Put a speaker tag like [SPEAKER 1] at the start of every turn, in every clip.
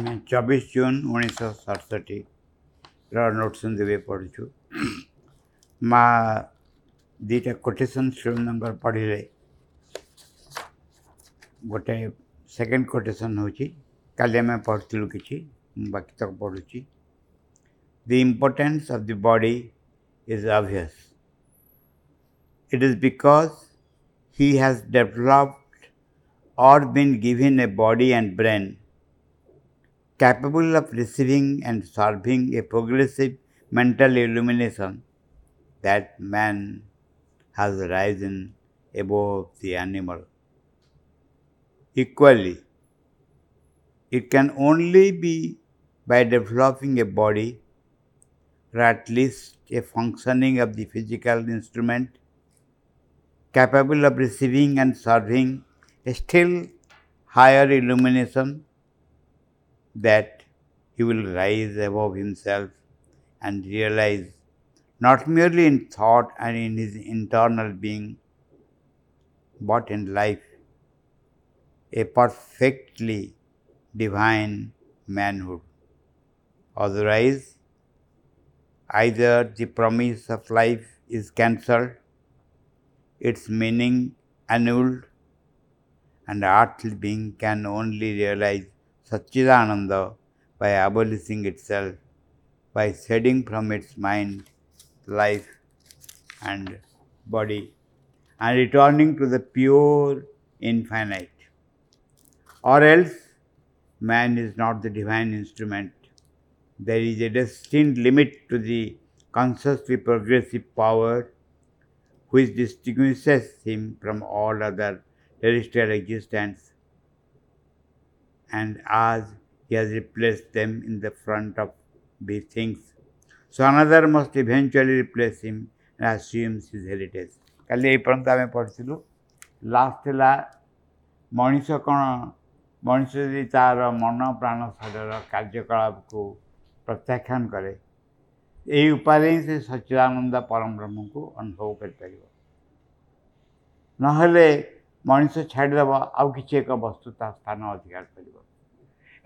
[SPEAKER 1] અને છવ્વીસ જૂન ઓગણીસો સડસઠી નોટસન દેવે પડું છું માં ଦୁଇଟା କୋଟେସନ୍ ଷ୍ଟ୍ରିମ୍ ନମ୍ବର ପଢ଼ିଲେ ଗୋଟେ ସେକେଣ୍ଡ କୋଟେସନ୍ ହେଉଛି କାଲି ଆମେ ପଢ଼ୁଥିଲୁ କିଛି ବାକି ତକ ପଢ଼ୁଛି ଦି importance of the body is obvious it is because he has developed or been given a body and brain capable of receiving and serving a progressive mental illumination, that man has risen above the animal. Equally, it can only be by developing a body, or at least a functioning of the physical instrument, capable of receiving and serving a still higher illumination that he will rise above himself and realize, not merely in thought and in his internal being, but in life, a perfectly divine manhood. Otherwise, either the promise of life is cancelled, its meaning annulled, and earthly being can only realize Satchidananda by abolishing itself, by shedding from its mind, life, and body, and returning to the pure infinite. Or else, man is not the divine instrument. There is a destined limit to the consciously progressive power which distinguishes him from all other terrestrial existence and as he has replaced them in the front of these things. So another must eventually replace him and assumes his heritage. କାଲି ଏଇ ପର୍ଯ୍ୟନ୍ତ ଆମେ ପଢ଼ିଥିଲୁ last ହେଲା ମଣିଷ କ'ଣ ମଣିଷ ଯଦି ତା'ର ମନ ପ୍ରାଣ ଶରୀରର କାର୍ଯ୍ୟକଳାପକୁ ପ୍ରତ୍ୟାଖ୍ୟାନ କରେ ଏହି ଉପାୟରେ ହିଁ ସେ ସଚ୍ଚିଦାନନ୍ଦ ପରମବ୍ରହ୍ମକୁ ଅନୁଭବ କରିପାରିବ ନହେଲେ ମଣିଷ ଛାଡ଼ିଦେବ ଆଉ କିଛି ଏକ ବସ୍ତୁ ତା ସ୍ଥାନ ଅଧିକାର କରିବ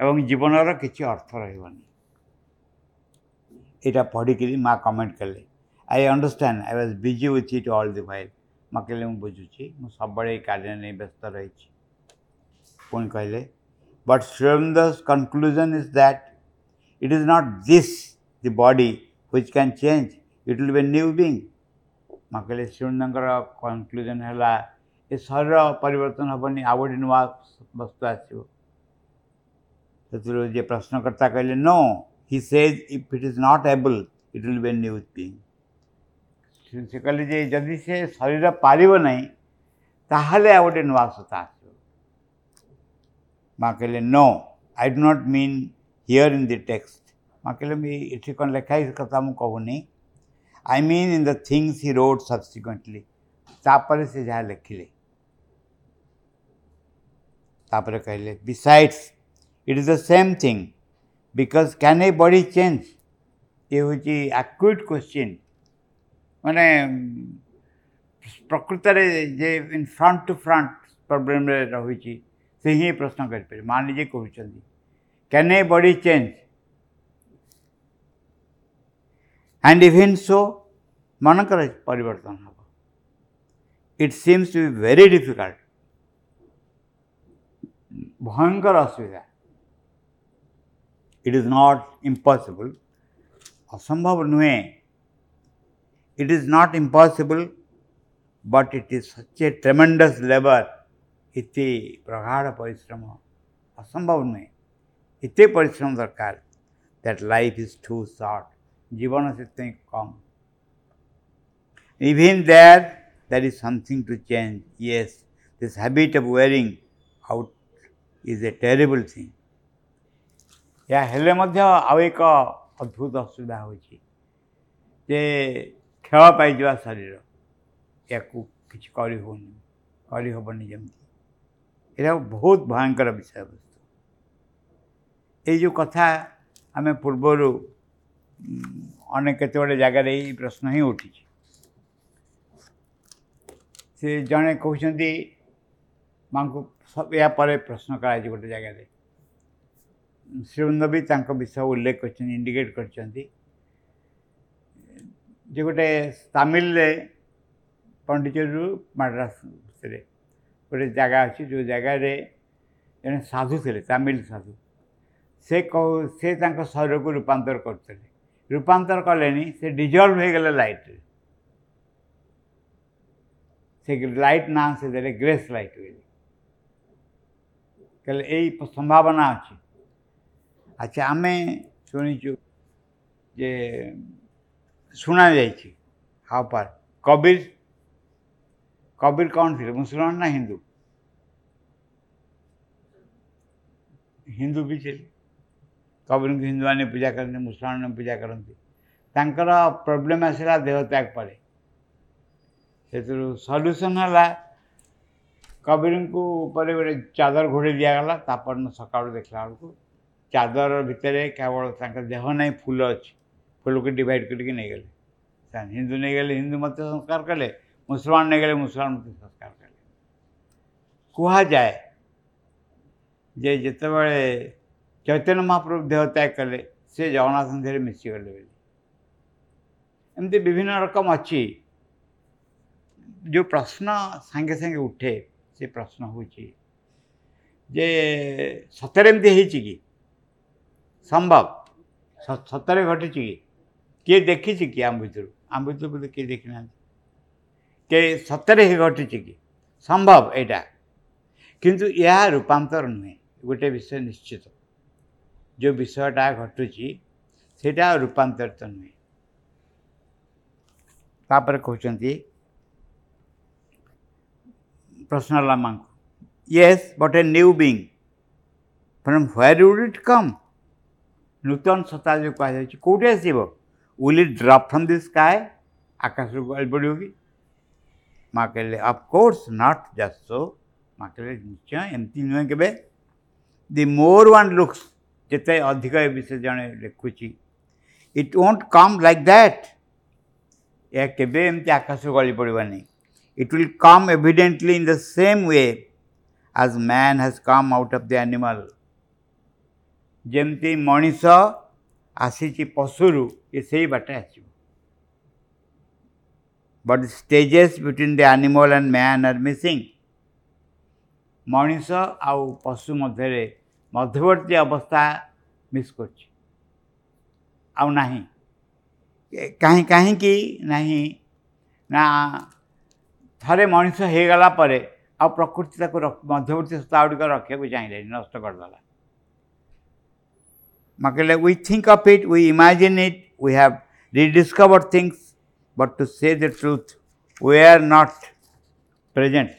[SPEAKER 1] এবং জীবন আর কি অর্থ রইবনি এটা পড়ি গই মা কমেন্ট করলে I understand I was busy with it all the time মকলে ম বুঝছি ম সবడే কার্যে নি ব্যস্ত রইছি কোনে কইলে but শ্রীমদাস conclusion is that it is not this the body which can change it will be new being মকলে শ্রীমদাস কনক্লুশন হলা এ শরীর পরিবর্তন হবনি আবডি ন ওয়াস্টাস ચતુર્વેદીએ પ્રશ્ન કરતા કહેલે no he says if it is not able it will be a new thing ସେ କହିଲେ ଯେ ଯଦି ସେ ଶରୀର ପାରିବ ନାହିଁ ତାହେଲେ ଆଉ ଗୋଟେ ନୂଆ ସୂତା ଆସିବ ମା କହିଲେ no I do not mean here in the text ମା କହିଲେ ଏଠି କ'ଣ ଲେଖା ହେଇଛି କଥା ମୁଁ କହୁନି I mean in the things he wrote subsequently ତାପରେ ସେ ଯାହା ଲେଖିଲେ ତାପରେ କହିଲେ ବିସାଇଡ଼୍ସ It is the same thing because can a body change? એ ହେଉଛି ଆକ୍ୟୁଟ୍ କ୍ୱେଶ୍ଚିନ୍ ମାନେ ପ୍ରକୃତରେ ଯେ ଇନ୍ ଫ୍ରଣ୍ଟ ଟୁ ଫ୍ରଣ୍ଟ ପ୍ରୋବ୍ଲେମ୍ରେ ରହିଛି ସେ ହିଁ ପ୍ରଶ୍ନ କରିପାରିବେ ମା ନିଜେ କହୁଛନ୍ତି can a body change and even so ମନଙ୍କର ପରିବର୍ତ୍ତନ ହେବ it seems to be very difficult ଭୟଙ୍କର ଅସୁବିଧା it is not impossible. Asambhav It is not impossible, but it is such a tremendous labor. Iti pragada paristrama. Asambhav Iti paristrama sarkar. That life is too short. Jivana sitting come. Even there, there is something to change. Yes, this habit of wearing out is a terrible thing. या हेले आउ एक अद्भुत असुविधा हो खेल पाई शरीर या को किसी करहबनी जमी ये बहुत भयंकर विषय वस्तु ये कथा आम पूर्वर अनेक केत जगार यही प्रश्न ही उठी से जड़े कहते माँ प्रश्न कराई गोटे जगह ଶ୍ରୀବୃନ୍ଦ ବି ତାଙ୍କ ବିଷୟ ଉଲ୍ଲେଖ କରିଛନ୍ତି ଇଣ୍ଡିକେଟ୍ କରିଛନ୍ତି ଯେ ଗୋଟେ ତାମିଲରେ ପଣ୍ଡିଚେରୀରୁ ମାଡ୍ରାସ ଭିତରେ ଗୋଟେ ଜାଗା ଅଛି ଯେଉଁ ଜାଗାରେ ଜଣେ ସାଧୁ ଥିଲେ ତାମିଲ ସାଧୁ ସେ କହୁ ସେ ତାଙ୍କ ଶରୀରକୁ ରୂପାନ୍ତର କରୁଥିଲେ ରୂପାନ୍ତର କଲେନି ସେ ଡିଜଲ୍ଭ ହୋଇଗଲେ ଲାଇଟ୍ରେ ସେ ଲାଇଟ୍ ନାଁ ସେ ଦେଲେ ଗ୍ରେସ୍ ଲାଇଟ୍ ବୋଲି କହିଲେ ଏଇ ସମ୍ଭାବନା ଅଛି અચ્છા અમે સોની ચૂક જે સુના જાય છે હાવ પાર કબીર कबीर कौन थे मुसलमान ना हिंदू हिंदू भी थे कबीर को हिंदू ने पूजा करते मुसलमान ने पूजा करते ତାଙ୍କର ପ୍ରୋବ୍ଲେମ୍ ଆସିଲା ଦେହତ୍ୟାଗ ପରେ ସେଥିରୁ ସଲ୍ୟୁସନ୍ ହେଲା କବିରଙ୍କୁ ଉପରେ ଗୋଟେ ଚାଦର ଘୋଡ଼େଇ ଦିଆଗଲା ତାପରଦିନ ସକାଳୁ ଦେଖିଲା ବେଳକୁ चादर भितर केवल देह ना फूल अच्छे फूल को डिवाइड कर हिंदू नहीं गले हिंदू मत संस्कार कले मुसलमान नहीं गले मुसलमान मत संस्कार कले कहा जाए जे जितेबले चैतन्य महाप्रभु देह त्याग कले से जगन्नाथ देहरे मिशिगले एमती विभिन्न रकम अच्छी जो प्रश्न सांगे सांगे उठे से प्रश्न हो सतरे एमती है कि ସମ୍ଭବ ସତରେ ଘଟିଛି କି କିଏ ଦେଖିଛି କି ଆମ ଭିତରୁ ଆମ ଭିତରୁ ବୋଧେ କିଏ ଦେଖିନାହାନ୍ତି କେ ସତରେ ହିଁ ଘଟିଛି କି ସମ୍ଭବ ଏଇଟା କିନ୍ତୁ ଏହା ରୂପାନ୍ତର ନୁହେଁ ଗୋଟେ ବିଷୟ ନିଶ୍ଚିତ ଯେଉଁ ବିଷୟଟା ଘଟୁଛି ସେଇଟା ରୂପାନ୍ତରିତ ନୁହେଁ ତାପରେ କହୁଛନ୍ତି ପ୍ରଶ୍ନ ଲାମାଙ୍କୁ yes but a new being from where would it come ନୂତନ ସତ୍ତା ଯେଉଁ କୁହାଯାଇଛି କେଉଁଠି ଆସିବ will it drop from the sky ଆକାଶରୁ ଗଳି ପଡ଼ିବ କି ମା' କହିଲେ ଅଫ୍କୋର୍ସ ନଟ୍ ଜଷ୍ଟ ସୋ ମା' କହିଲେ ନିଶ୍ଚୟ ଏମିତି ନୁହେଁ କେବେ ଦି ମୋର୍ ୱାନ୍ ଲୁକ୍ସ ଯେତେ ଅଧିକ ଏ ବିଷୟ ଜଣେ ଲେଖୁଛି it won't come like that ଏହା କେବେ ଏମିତି ଆକାଶରୁ ଗଳି ପଡ଼ିବନି it will come evidently in the same way as man has come out of the animal ଯେମିତି ମଣିଷ ଆସିଛି ପଶୁରୁ ଏ ସେଇ ବାଟ ଆସିବ but stages between the animal and man are missing ମଣିଷ ଆଉ ପଶୁ ମଧ୍ୟରେ ମଧ୍ୟବର୍ତ୍ତୀ ଅବସ୍ଥା ମିସ୍ କରୁଛି ଆଉ ନାହିଁ କାହିଁ କାହିଁକି ନାହିଁ ନା ଥରେ ମଣିଷ ହେଇଗଲା ପରେ ଆଉ ପ୍ରକୃତି ତାକୁ ମଧ୍ୟବର୍ତ୍ତୀ ସତ୍ତା ଗୁଡ଼ିକ ରଖିବାକୁ ଚାହିଁଲାନି ନଷ୍ଟ କରିଦେଲା Makalai, we think of it, we imagine it, we have rediscovered things, but to say the truth, we are not present.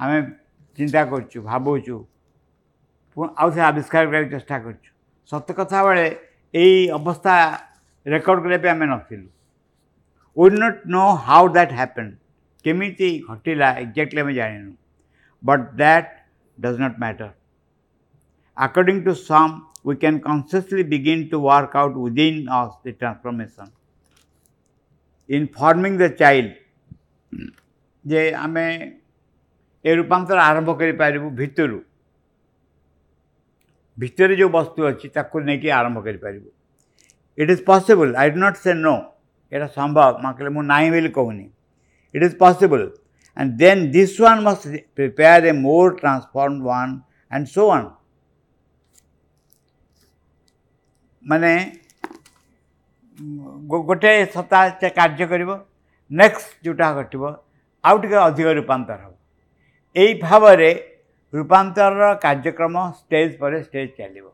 [SPEAKER 1] ଆମେ ଚିନ୍ତା କରୁଛୁ ଭାବୁଛୁ ପୁଣି ଆଉ ସେ ଆବିଷ୍କାର କରିବାକୁ ଚେଷ୍ଟା କରୁଛୁ ସତ କଥା ବେଳେ ଏଇ ଅବସ୍ଥା ରେକର୍ଡ଼ କରିବା ପାଇଁ ଆମେ ନଥିଲୁ will not know how that happen କେମିତି ଘଟିଲା ଏକ୍ଜାକ୍ଟଲି ଆମେ ଜାଣିନୁ but that does not matter According to some, we can consciously begin to work out within us the transformation. In forming the child, যে ଆମେ ଏ ରୂପାନ୍ତର ଆରମ୍ଭ କରିପାରିବୁ ଭିତରୁ ଭିତରେ ଯେଉଁ ବସ୍ତୁ ଅଛି ତାକୁ ନେଇକି ଆରମ୍ଭ କରିପାରିବୁ it is possible I do not say no ଏଇଟା ସମ୍ଭବ ମା କହିଲେ ମୁଁ ନାହିଁ ବୋଲି କହୁନି it is possible and then this one must prepare a more transform one and so one ମାନେ ଗୋଟେ ସପ୍ତାହ ସେ କାର୍ଯ୍ୟ କରିବ ନେକ୍ସଟ ଯେଉଁଟା ଘଟିବ ଆଉ ଟିକେ ଅଧିକ ରୂପାନ୍ତର ହେବ ଏଇ ଭାବରେ ରୂପାନ୍ତରର କାର୍ଯ୍ୟକ୍ରମ ଷ୍ଟେଜ୍ ପରେ ଷ୍ଟେଜ୍ ଚାଲିବ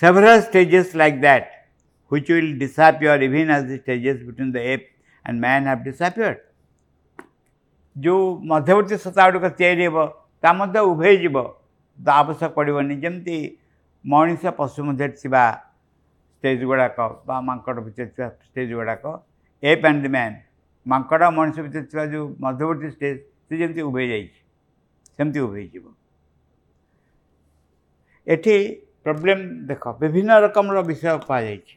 [SPEAKER 1] Several stages like that, which will disappear even as the stages between the ape and man have disappeared. जो मध्यवर्ती सत्ता ଗୁଡ଼ିକ ତିଆରି ହେବ ତା ମଧ୍ୟ ଉଭେଇ ଯିବ ಅವಶ್ಯಕ ಪಡಿಬನಿ ଯେମିତି ମଣିଷ ପଶୁ ମଧ୍ୟରେ ଥିବା ଷ୍ଟେଜ୍ ଗୁଡ଼ାକ ବା ମାଙ୍କଡ଼ ଭିତରେ ଥିବା ଷ୍ଟେଜ୍ ଗୁଡ଼ାକ ଏପ୍ ଆଣ୍ଡ ମ୍ୟାନ୍ ମାଙ୍କଡ଼ ମଣିଷ ଭିତରେ ଥିବା ଯେଉଁ ମଧ୍ୟବର୍ତ୍ତୀ ଷ୍ଟେଜ୍ ସେ ଯେମିତି ଉଭେଇ ଯାଇଛି ସେମିତି ଉଭେଇଯିବ ଏଠି ପ୍ରୋବ୍ଲେମ୍ ଦେଖ ବିଭିନ୍ନ ରକମର ବିଷୟ କୁହାଯାଇଛି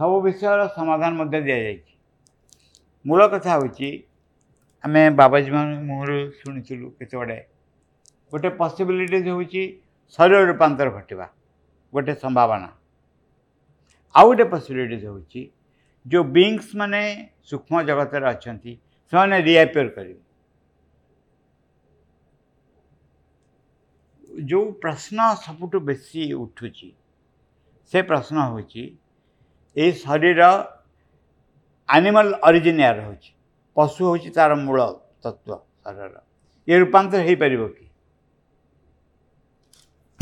[SPEAKER 1] ସବୁ ବିଷୟର ସମାଧାନ ମଧ୍ୟ ଦିଆଯାଇଛି ମୂଳ କଥା ହେଉଛି ଆମେ ବାବାଜୀମାନଙ୍କ ମୁହଁରୁ ଶୁଣିଥିଲୁ କେତେଗୁଡ଼ାଏ ଗୋଟେ ପସିବିଲିଟିଜ୍ ହେଉଛି ଶରୀର ରୂପାନ୍ତର ଘଟିବା ଗୋଟେ ସମ୍ଭାବନା ଆଉ ଗୋଟେ ପସିବିଲିଟିଜ୍ ହେଉଛି ଯେଉଁ ବିଙ୍ଗସ୍ ମାନେ ସୂକ୍ଷ୍ମ ଜଗତରେ ଅଛନ୍ତି ସେମାନେ ରିଆପିୟର କରିବେ ଯେଉଁ ପ୍ରଶ୍ନ ସବୁଠୁ ବେଶୀ ଉଠୁଛି ସେ ପ୍ରଶ୍ନ ହେଉଛି ଏଇ ଶରୀର ଆନିମାଲ ଅରିଜିନିଆର ହେଉଛି ପଶୁ ହେଉଛି ତା'ର ମୂଳ ତତ୍ତ୍ୱ ଶରୀରର ଇଏ ରୂପାନ୍ତର ହୋଇପାରିବ କି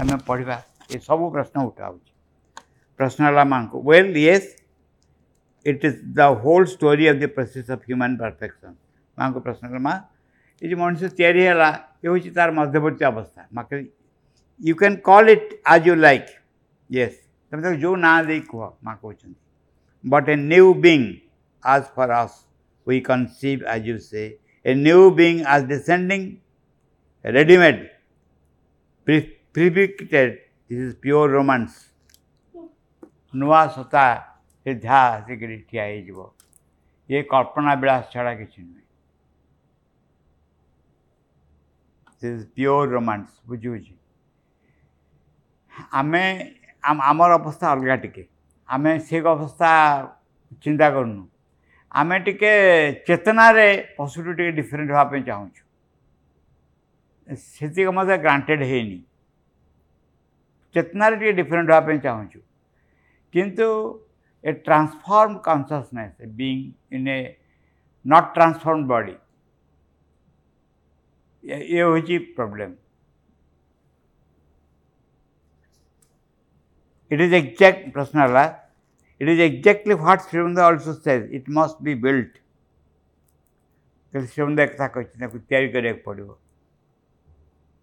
[SPEAKER 1] ଆମେ ପଢ଼ିବା ଏସବୁ ପ୍ରଶ୍ନ ଉଠାଉଛି ପ୍ରଶ୍ନ ହେଲା ମାନଙ୍କୁ well yes it is the whole story of the process of human perfection ମାଆଙ୍କ ପ୍ରଶ୍ନ ହେଲା ମା ଏ ଯେଉଁ ମଣିଷ ତିଆରି ହେଲା ଏ ହେଉଛି ତା'ର ମଧ୍ୟବର୍ତ୍ତୀ ଅବସ୍ଥା ମାକେ you can call it as you like yes ତୁମେ ତାକୁ ଯେଉଁ ନାଁ ଦେଇ କୁହ ମା କହୁଛନ୍ତି but a new being as for us we conceive as you say a new being as descending ready made प्रिविक्टेड this is pure romance ନୂଆ ସତା ସେ ଝା ଆସିକିରି ଠିଆ ହେଇଯିବ ଏ କଳ୍ପନା ବିଳାସ ଛଡ଼ା କିଛି ନୁହେଁ ଦିସ୍ ପିଓର ରୋମାନ୍ସ ବୁଝିବୁଝି ଆମେ ଆମର ଅବସ୍ଥା ଅଲଗା ଟିକେ ଆମେ ସେ ଅବସ୍ଥା ଚିନ୍ତା କରୁନୁ ଆମେ ଟିକେ ଚେତନାରେ ପଶୁଠୁ ଟିକେ ଡିଫରେଣ୍ଟ ହେବା ପାଇଁ ଚାହୁଁଛୁ ସେତିକି ମୋତେ ଗ୍ରାଣ୍ଟେଡ଼ ହେଇନି ચેતનારે ଟିକେ ଡିଫରେଣ୍ଟ ହେବା ପାଇଁ ଚାହୁଁଛୁ କିନ୍ତୁ a transform consciousness being in a not transform body ଇଏ ହେଉଛି problem It is exact, Prasnala, it is exactly what Srimanda also says, it must be built. ତେଣୁ ଶ୍ରୀମନ୍ଦ କଥା କହିଛନ୍ତି ତାକୁ ତିଆରି କରିବାକୁ ପଡ଼ିବ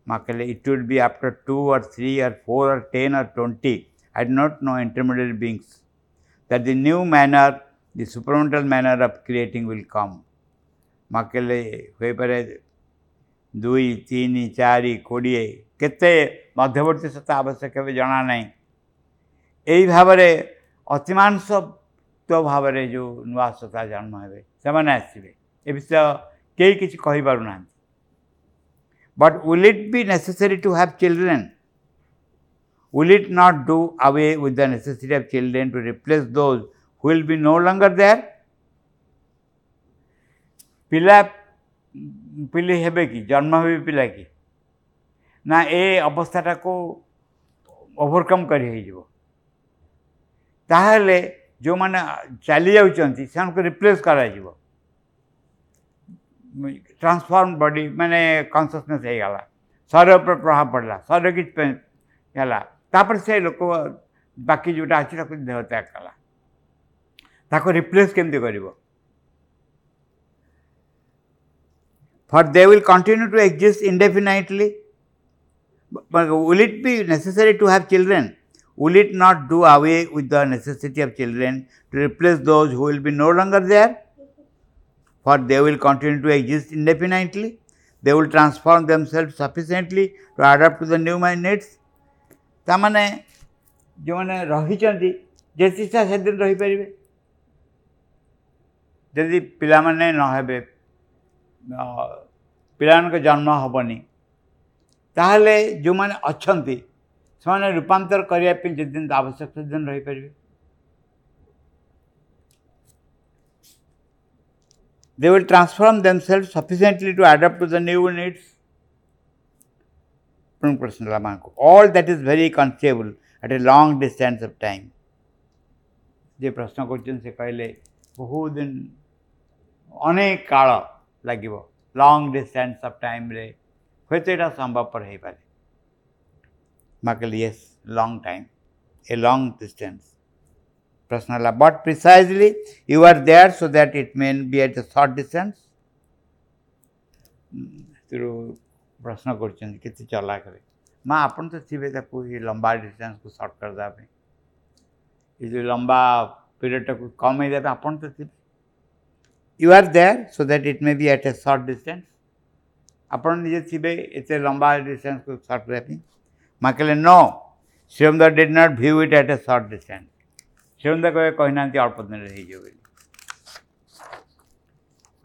[SPEAKER 1] makale it will be after 2 or 3 or 4 or 10 or 20 i do not know intermediate beings that the new manner the supramental manner of creating will come makale wherever ଦୁଇ ତିନି ଚାରି କୋଡ଼ିଏ କେତେ ମଧ୍ୟବର୍ତ୍ତୀ ସତ୍ତା ଆବଶ୍ୟକ ଏବେ ଜଣା ନାହିଁ ଏହି ଭାବରେ ଅତିମାଂସତ୍ୱ ଭାବରେ ଯେଉଁ ନୂଆ ସତ୍ତା ଜନ୍ମ ହେବେ ସେମାନେ ଆସିବେ ଏ ବିଷୟ କେହି କିଛି କହିପାରୁନାହାନ୍ତି But will it be necessary to have children? Will it not do away with the necessity of children to replace those who will be no longer there? ପିଲା ପିଲି ହେବେ କି ଜନ୍ମ ହେବେ ପିଲା କି ନା ଏ ଅବସ୍ଥାଟାକୁ ଓଭରକମ୍ କରି ହେଇଯିବ ତାହେଲେ ଯେଉଁମାନେ ଚାଲି ଯାଉଛନ୍ତି ସେମାନଙ୍କୁ ରିପ୍ଲେସ୍ କରାଯିବ ट्रान्सफॉर्म बॉडी माने कॉन्ससनेस ହେଇଗଲା ଶରୀର ଉପରେ ପ୍ରଭାବ ପଡ଼ିଲା ଶରୀର କିଛି ହେଲା ତାପରେ ସେ ଲୋକ ବାକି ଯେଉଁଟା ଅଛି ତାକୁ ଦେହ ତ୍ୟାଗ କଲା ତାକୁ ରିପ୍ଲେସ୍ କେମିତି କରିବ for they will continue to exist indefinitely will it be necessary to have children will it not do away with the necessity of children to replace those who will be no longer there? for they will continue to exist indefinitely. They will transform themselves sufficiently to adapt to the new needs. ତାମାନେ ଯେଉଁମାନେ ରହିଛନ୍ତି ଯେତିକିଟା ସେଦିନ ରହିପାରିବେ ଯଦି ପିଲାମାନେ ନହେବେ ପିଲାମାନଙ୍କ ଜନ୍ମ ହେବନି ତାହେଲେ ଯେଉଁମାନେ ଅଛନ୍ତି ସେମାନେ ରୂପାନ୍ତର କରିବା ପାଇଁ ଯେଦିନ ଆବଶ୍ୟକ ସେଦିନ ରହିପାରିବେ they will transform themselves sufficiently to adapt to the new needs. All that is very conceivable at a long distance of time. যে প্রশ্ন করছেন সে କହିଲେ বহুদিନ ଅନେକ କାଳ ଲାଗିବ ଲଙ୍ଗ୍ ଡିଷ୍ଟାନ୍ସ ଅଫ୍ ଟାଇମ୍ରେ ହୁଏତ ଏଇଟା ସମ୍ଭବପର ହେଇପାରେ ମା କହିଲେ yes long time a long distance प्रश्न life. But precisely you are there so that it may be at a short प्रश्न करते चलाक माँ आप तो थे लंबा डिस्टेंस को सर्ट करदे लंबा पीरियड तो को कम होते आप थे you are there so that it may be at a short distance आपन निजे थे एत लंबा डिस्टेंस को सर्ट कर माँ कह no Sri Mother did not view it at a short distance ସେମିତି କେବେ କହିନାହାନ୍ତି ଅଳ୍ପ ଦିନରେ ହେଇଯିବ ବୋଲି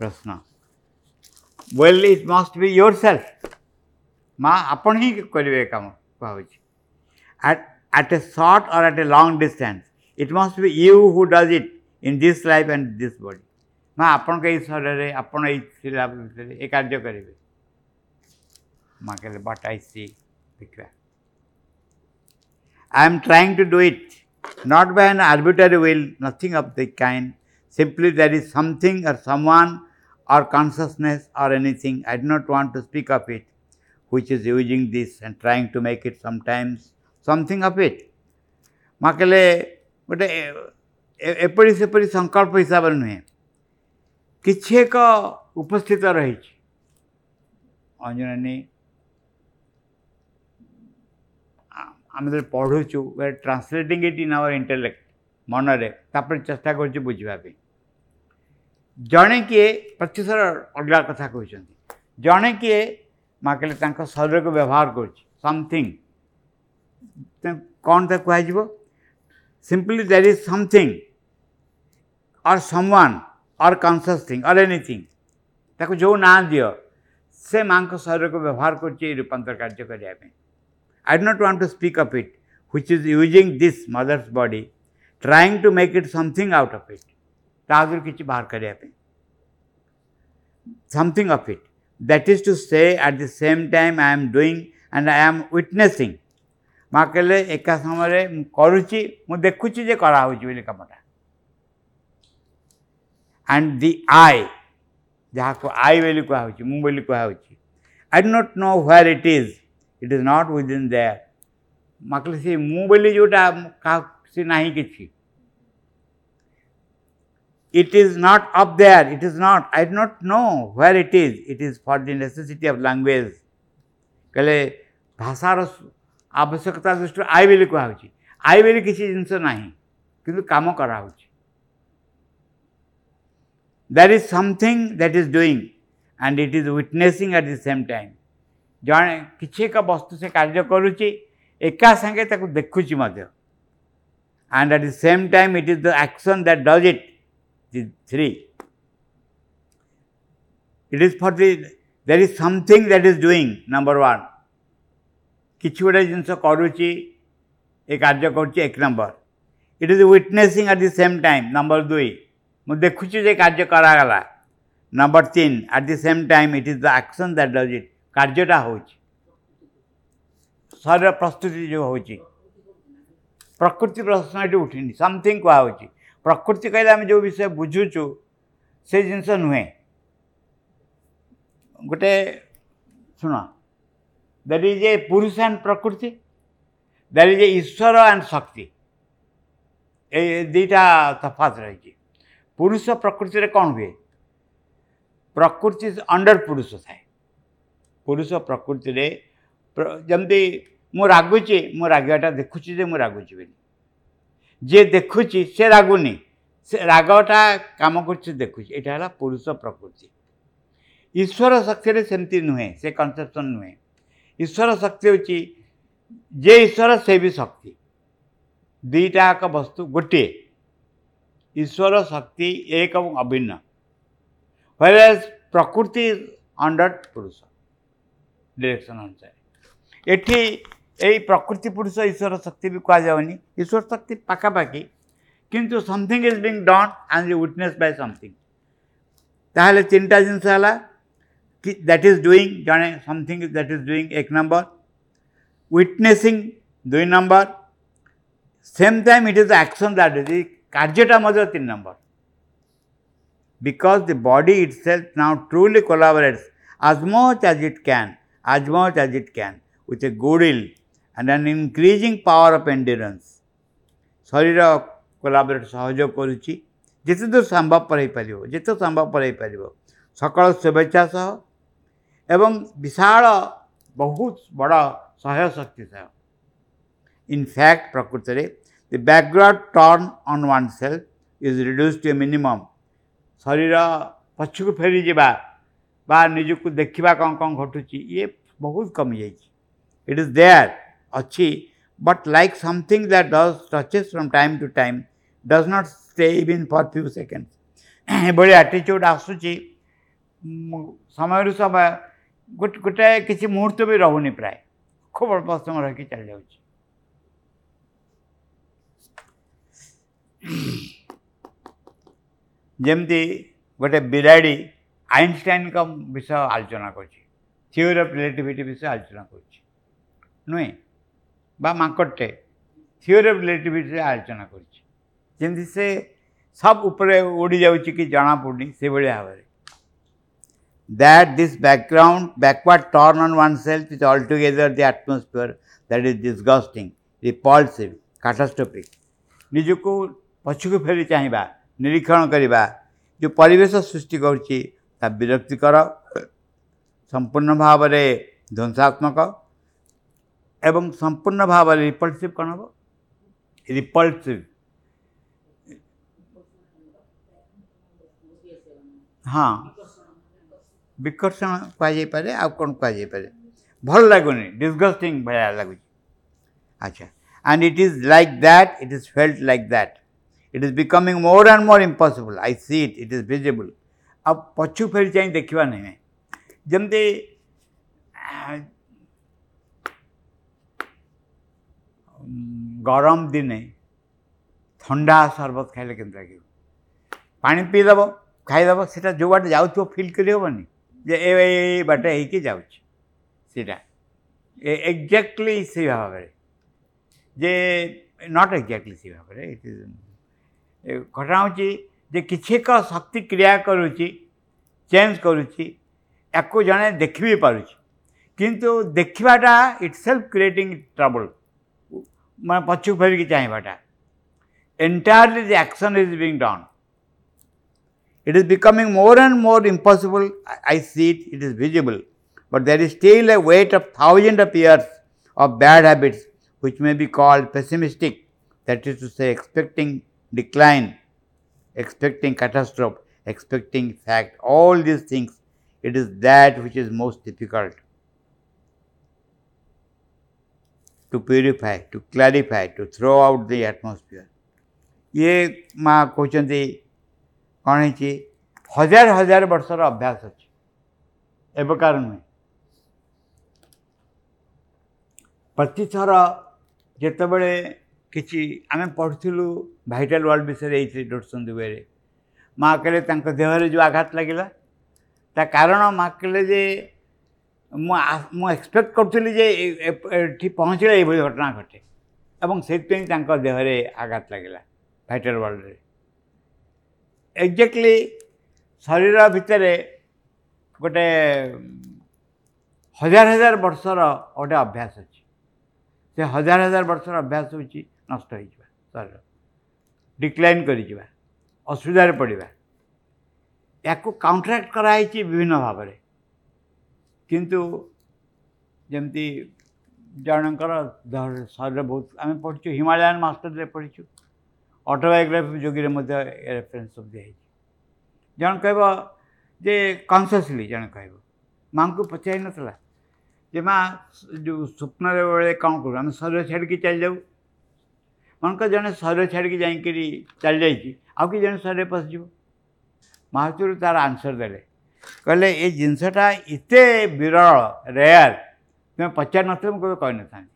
[SPEAKER 1] ପ୍ରଶ୍ନ well it must be yourself ମା ଆପଣ ହିଁ କରିବେ କାମ କୁହାହେଉଛି at a short or at a long distance it must be you who does it in this life and this body ମା ଆପଣଙ୍କ ଏଇ ଶରୀରରେ ଆପଣ ଏଇ ଶିଲା ଭିତରେ ଏ କାର୍ଯ୍ୟ କରିବେ ମା କହିଲେ ବଟ୍ ଆଇ ସି ଦେଖିବା I am trying to do it not by an arbitrary will, nothing of the kind. Simply there is something or someone or consciousness or anything, I do not want to speak of it, which is using this and trying to make it sometimes something of it. ମାକେଲେ ଗୋଟେ ଏପରି ସେପରି ସଂକଳ୍ପ ହିସାବରେ ନୁହେଁ କିଛି ଏକ ଉପସ୍ଥିତ ରହିଛି ଅଞ୍ଜନୀ आम जो पढ़ु translating it in our intellect मनरे में चेस्टा कर बुझापी जड़े किए पचीस अलग कथा कहते जड़े किए माँ कहे शरीर को व्यवहार करथिंग कौन तक सिंपली देर इज समथिंग और समवान और कनसीय थिंग और एनिथिंग जो ना दि से माँ शरीर को व्यवहार कर रूपातर कार्य करने I do not want to speak of it, which is using this mother's body, trying to make it something out of it. ताजुर किसी बाहर करे पे something of it. That is to say, at the same time, I am doing and I am witnessing. ମା କହିଲେ ଏକା ସମୟରେ ମୁଁ କରୁଛି ମୁଁ ଦେଖୁଛି ଯେ କରାହେଉଛି ବୋଲି କାମଟା ଆଣ୍ଡ ଦି ଆଇ ଯାହାକୁ ଆଇ ବୋଲି କୁହାହେଉଛି ମୁଁ ବୋଲି କୁହାହେଉଛି I do not know where it is it is not within there ମାତ୍ର ସେ ମୁଁ ବୋଲି ଯେଉଁଟା କାହାକୁ ସେ ନାହିଁ କିଛି it is not up there, it is not, I do not know where it is, it is for the necessity of language. କହିଲେ ଭାଷାର ଆବଶ୍ୟକତା ଦୃଷ୍ଟିରୁ ଆଇ ବୋଲି କୁହାହେଉଛି ଆଇ ବୋଲି କିଛି ଜିନିଷ ନାହିଁ କିନ୍ତୁ କାମ କରାହେଉଛି that is something that is doing and it is witnessing at the same time ଜଣେ କିଛି ଏକ ବସ୍ତୁ ସେ କାର୍ଯ୍ୟ କରୁଛି ଏକା ସାଙ୍ଗେ ତାକୁ ଦେଖୁଛି ମଧ୍ୟ and at the same time it is the action that does it the three it is for the there is something that is doing number one କିଛି ଗୋଟେ ଜିନିଷ କରୁଛି ଏ କାର୍ଯ୍ୟ କରୁଛି ଏକ number it is witnessing at the same time number ଦୁଇ ମୁଁ ଦେଖୁଛି ଯେ କାର୍ଯ୍ୟ କରାଗଲା ନମ୍ବର ତିନି at the same time it is the action that does it କାର୍ଯ୍ୟଟା ହେଉଛି ଶରୀର ପ୍ରସ୍ତୁତି ଯେଉଁ ହେଉଛି ପ୍ରକୃତି ପ୍ରଶ୍ନ ଏଠି ଉଠିନି ସମଥିଙ୍ଗ କୁହାହେଉଛି ପ୍ରକୃତି କହିଲେ ଆମେ ଯେଉଁ ବିଷୟ ବୁଝୁଛୁ ସେ ଜିନିଷ ନୁହେଁ ଗୋଟେ ଶୁଣ ଦ୍ୟାଟ୍ ଇଜ୍ ଏ ପୁରୁଷ ଆଣ୍ଡ ପ୍ରକୃତି ଦ୍ୟାଟ୍ ଇଜ୍ ଏ ଈଶ୍ୱର ଆଣ୍ଡ ଶକ୍ତି ଏ ଦୁଇଟା ତଫାତ ରହିଛି ପୁରୁଷ ପ୍ରକୃତିରେ କ'ଣ ହୁଏ ପ୍ରକୃତି ଅଣ୍ଡର ପୁରୁଷ ଥାଏ ପୁରୁଷ ପ୍ରକୃତିରେ ଯେମିତି ମୁଁ ରାଗୁଛି ମୁଁ ରାଗିବାଟା ଦେଖୁଛି ଯେ ମୁଁ ରାଗୁଛି ବୋଲି ଯିଏ ଦେଖୁଛି ସେ ରାଗୁନି ସେ ରାଗଟା କାମ କରୁଛି ଦେଖୁଛି ଏଇଟା ହେଲା ପୁରୁଷ ପ୍ରକୃତି ଈଶ୍ୱର ଶକ୍ତିରେ ସେମିତି ନୁହେଁ ସେ କନସେପ୍ସନ୍ ନୁହେଁ ଈଶ୍ୱର ଶକ୍ତି ହେଉଛି ଯେ ଈଶ୍ୱର ସେ ବି ଶକ୍ତି ଦୁଇଟାକ ବସ୍ତୁ ଗୋଟିଏ ଈଶ୍ୱର ଶକ୍ତି ଏକ ଏବଂ ଅଭିନ୍ନ ହ୍ୱେରେଜ୍ ପ୍ରକୃତି ଅଣ୍ଡର ପୁରୁଷ ଡିରେକ୍ସନ୍ ଅନୁସାରେ ଏଠି ଏଇ ପ୍ରକୃତି ପୁରୁଷ ଈଶ୍ୱର ଶକ୍ତି ବି କୁହାଯାଉନି ଈଶ୍ୱର ଶକ୍ତି ପାଖାପାଖି କିନ୍ତୁ something is being done and witness by something ତାହେଲେ ତିନିଟା ଜିନିଷ ହେଲା କି ଦ୍ୟାଟ୍ ଇଜ୍ ଡୁଇଂ ଜଣେ ସମଥିଙ୍ଗ ଦ୍ୟାଟ୍ ଇଜ୍ ଡୁଇଂ ଏକ ନମ୍ବର ୱିଟନେସିଂ ଦୁଇ number same time it is action that is କାର୍ଯ୍ୟଟା ମଧ୍ୟ ତିନି number because the body itself now truly collaborates as much as it can as much as it can with a goodwill and an increasing power of endurance. ଶରୀର କୋଲାବରେ ସହଯୋଗ କରୁଛି ଯେତେ ଦୂର ସମ୍ଭବପର ହୋଇପାରିବ ଯେତେ ସମ୍ଭବପର ହୋଇପାରିବ ସକାଳ ଶୁଭେଚ୍ଛା ସହ ଏବଂ ବିଶାଳ ବହୁତ ବଡ଼ ସହ୍ୟଶକ୍ତି ସହ ଇନଫ୍ୟାକ୍ଟ ପ୍ରକୃତରେ the background turn on oneself is reduce to a minimum ଶରୀର ପଛକୁ ଫେରିଯିବା निजक देखा कौन कौन घटू ये बहुत कमी जाए इट इज देयर अच्छी but like something that does touches from time to time does not stay in for few seconds ये आटीच्यूड आसूची समय रू समय गोटे किसी मुहूर्त भी रोनी प्राय खूब अल्प समय रखी चल जा जमती गोटे विराड़ी ଆଇନଷ୍ଟାଇନଙ୍କ ବିଷୟ ଆଲୋଚନା କରୁଛି ଥିଓରି ଅଫ୍ ରିଲେଟିଭିଟି ବିଷୟ ଆଲୋଚନା କରୁଛି ନୁହେଁ ବା ମାଙ୍କଡ଼ଟେ ଥିଓରି ଅଫ୍ ରିଲେଟିଭିଟିରେ ଆଲୋଚନା କରୁଛି ଯେମିତି ସେ ସବ ଉପରେ ଉଡ଼ି ଯାଉଛି କି ଜଣାପଡ଼ୁନି ସେଭଳି ଭାବରେ that this background backward turn on oneself is altogether the atmosphere that is disgusting, repulsive, catastrophic. ନିଜକୁ ପଛକୁ ଫେରି ଚାହିଁବା ନିରୀକ୍ଷଣ କରିବା ଯେଉଁ ପରିବେଶ ସୃଷ୍ଟି କରୁଛି ବିରକ୍ତିକର ସମ୍ପୂର୍ଣ୍ଣ ଭାବରେ ଧ୍ୱଂସାତ୍ମକ ଏବଂ ସମ୍ପୂର୍ଣ୍ଣ ଭାବରେ ରିପଲ୍ସିଭ୍ କ'ଣ ହେବ ରିପଲ୍ସିଭ୍ ହଁ ବିକର୍ଷଣ କୁହାଯାଇପାରେ ଆଉ କ'ଣ କୁହାଯାଇପାରେ ଭଲ ଲାଗୁନି ଡିସଗଷ୍ଟିଂ ଭଳିଆ ଲାଗୁଛି ଆଚ୍ଛା and it is like that it is felt like that it is becoming more and more impossible I see it it is visible आप पछु फेर चाह देखा नहीं जमती गरम दिन थंडा सरबत खाइले के पानी पी दबो खाइब जो बाटे जा फिल करहबन जे ए बाटे एक्जाक्टली से भाव जे नट एक्जाक्टली से भाव इट घटना हो ଯେ କିଛି ଏକ ଶକ୍ତି କ୍ରିୟା କରୁଛି ଚେଞ୍ଜ କରୁଛି ୟାକୁ ଜଣେ ଦେଖି ବି ପାରୁଛି କିନ୍ତୁ ଦେଖିବାଟା ଇଟ୍ ସେଲ୍ଫ କ୍ରିଏଟିଂ ଟ୍ରବଲ୍ ମାନେ ପଛକୁ ଫେରିକି ଚାହିଁବାଟା entirely the action is being done it is becoming more and more impossible. I see it, it is visible. But there is still a weight of thousands of years of bad habits, which may be called pessimistic, that is to say, expecting decline expecting catastrophe, expecting fact, all these things, it is that which is most difficult to purify, to clarify, to throw out the atmosphere. ये माँ କହୁଛନ୍ତି କ'ଣ ହେଇଛି ହଜାର ହଜାର ବର୍ଷର ଅଭ୍ୟାସ ଅଛି ଏବେକାର ନୁହେଁ ପ୍ରତିଥର ଯେତେବେଳେ କିଛି ଆମେ ପଢ଼ୁଥିଲୁ ଭାଇଟାଲ ୱାର୍ଲଡ ବିଷୟରେ ଏଇଥିରେ ଡରୁଛନ୍ତି ୱେରେ ମା' କହିଲେ ତାଙ୍କ ଦେହରେ ଯେଉଁ ଆଘାତ ଲାଗିଲା ତା କାରଣ ମା' କହିଲେ ଯେ ମୁଁ ମୁଁ ଏକ୍ସପେକ୍ଟ କରୁଥିଲି ଯେ ଏଠି ପହଞ୍ଚିଲେ ଏଇଭଳି ଘଟଣା ଘଟେ ଏବଂ ସେଥିପାଇଁ ତାଙ୍କ ଦେହରେ ଆଘାତ ଲାଗିଲା ଭାଇଟାଲ ୱାର୍ଲଡରେ ଏକ୍ଜାକ୍ଟଲି ଶରୀର ଭିତରେ ଗୋଟେ ହଜାର ହଜାର ବର୍ଷର ଗୋଟେ ଅଭ୍ୟାସ ଅଛି ସେ ହଜାର ହଜାର ବର୍ଷର ଅଭ୍ୟାସ ହେଉଛି ନଷ୍ଟ ହୋଇଯିବା ଶରୀର ଡିକ୍ଲାଇନ୍ କରିଯିବା ଅସୁବିଧାରେ ପଡ଼ିବା ୟାକୁ କାଉଣ୍ଟ୍ରାକ୍ଟ କରାହେଇଛି ବିଭିନ୍ନ ଭାବରେ କିନ୍ତୁ ଯେମିତି ଜଣଙ୍କର ଶରୀର ବହୁତ ଆମେ ପଢ଼ିଛୁ ହିମାଳୟନ ମାଷ୍ଟରରେ ପଢ଼ିଛୁ ଅଟୋବାୟୋଗ୍ରାଫି ଯୋଗୀରେ ମଧ୍ୟ ଏ ରେଫରେନ୍ସ ସବୁ ଦିଆହେଇଛି ଜଣେ କହିବ ଯେ କନସିୟସଲି ଜଣେ କହିବ ମାଆଙ୍କୁ ପଚାରି ନଥିଲା ଯେ ମା' ଯେଉଁ ସ୍ୱପ୍ନରେ ବେଳେ କ'ଣ କରୁ ଆମେ ଶରୀର ଛାଡ଼ିକି ଚାଲିଯାଉ ମନେକର ଜଣେ ସହର ଛାଡ଼ିକି ଯାଇକରି ଚାଲିଯାଇଛି ଆଉ କି ଜଣେ ସହରରେ ପଶିଯିବ ମହାଚୁର ତାର ଆନ୍ସର ଦେଲେ କହିଲେ ଏ ଜିନିଷଟା ଏତେ ବିରଳ ରେୟାର ତୁମେ ପଚାରିନଥିଲେ ମୁଁ କେବେ କହିନଥାନ୍ତି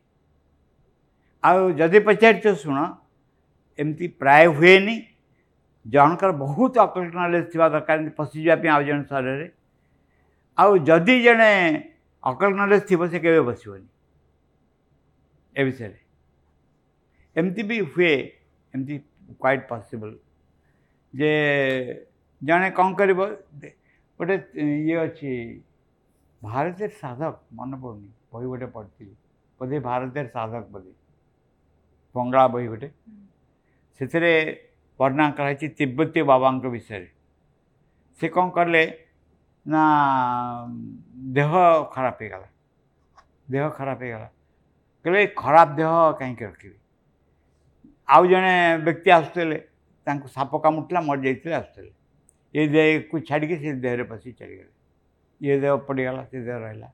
[SPEAKER 1] ଆଉ ଯଦି ପଚାରିଛ ଶୁଣ ଏମିତି ପ୍ରାୟ ହୁଏନି ଜଣଙ୍କର ବହୁତ ଅକଲ୍ଟ ନଲେଜ୍ ଥିବା ଦରକାର ଏମିତି ପଶିଯିବା ପାଇଁ ଆଉ ଜଣେ ସହରରେ ଆଉ ଯଦି ଜଣେ ଅକଲ୍ଟ ନଲେଜ୍ ଥିବ ସେ କେବେ ବସିବନି ଏ ବିଷୟରେ એમથી બી હુએ એમથી ક્વાઇટ ପସିବଲ୍ ଯେ ଜଣେ କ'ଣ କରିବ ଗୋଟେ ଇଏ ଅଛି ଭାରତୀୟ ସାଧକ ମନେ ପଡ଼ୁନି ବହି ଗୋଟେ ପଢ଼ିଥିଲି ବୋଧେ ଭାରତୀୟ ସାଧକ ବୋଧେ ବଙ୍ଗଳା ବହି ଗୋଟେ ସେଥିରେ ବର୍ଣ୍ଣନା କରାହେଇଛି ତିବ୍ବତୀୟ ବାବାଙ୍କ ବିଷୟରେ ସେ କ'ଣ କଲେ ନା ଦେହ ଖରାପ ହେଇଗଲା ଦେହ ଖରାପ ହେଇଗଲା କହିଲେ ଖରାପ ଦେହ କାହିଁକି ରଖିବି ଆଉ ଜଣେ ବ୍ୟକ୍ତି ଆସୁଥିଲେ ତାଙ୍କୁ ସାପ କାମୁଡ଼ିଥିଲା ମରିଯାଇଥିଲେ ଆସୁଥିଲେ ଏ ଦେହକୁ ଛାଡ଼ିକି ସେ ଦେହରେ ପଶି ଚାଲିଗଲେ ଇଏ ଦେହ ପଡ଼ିଗଲା ସେ ଦେହ ରହିଲା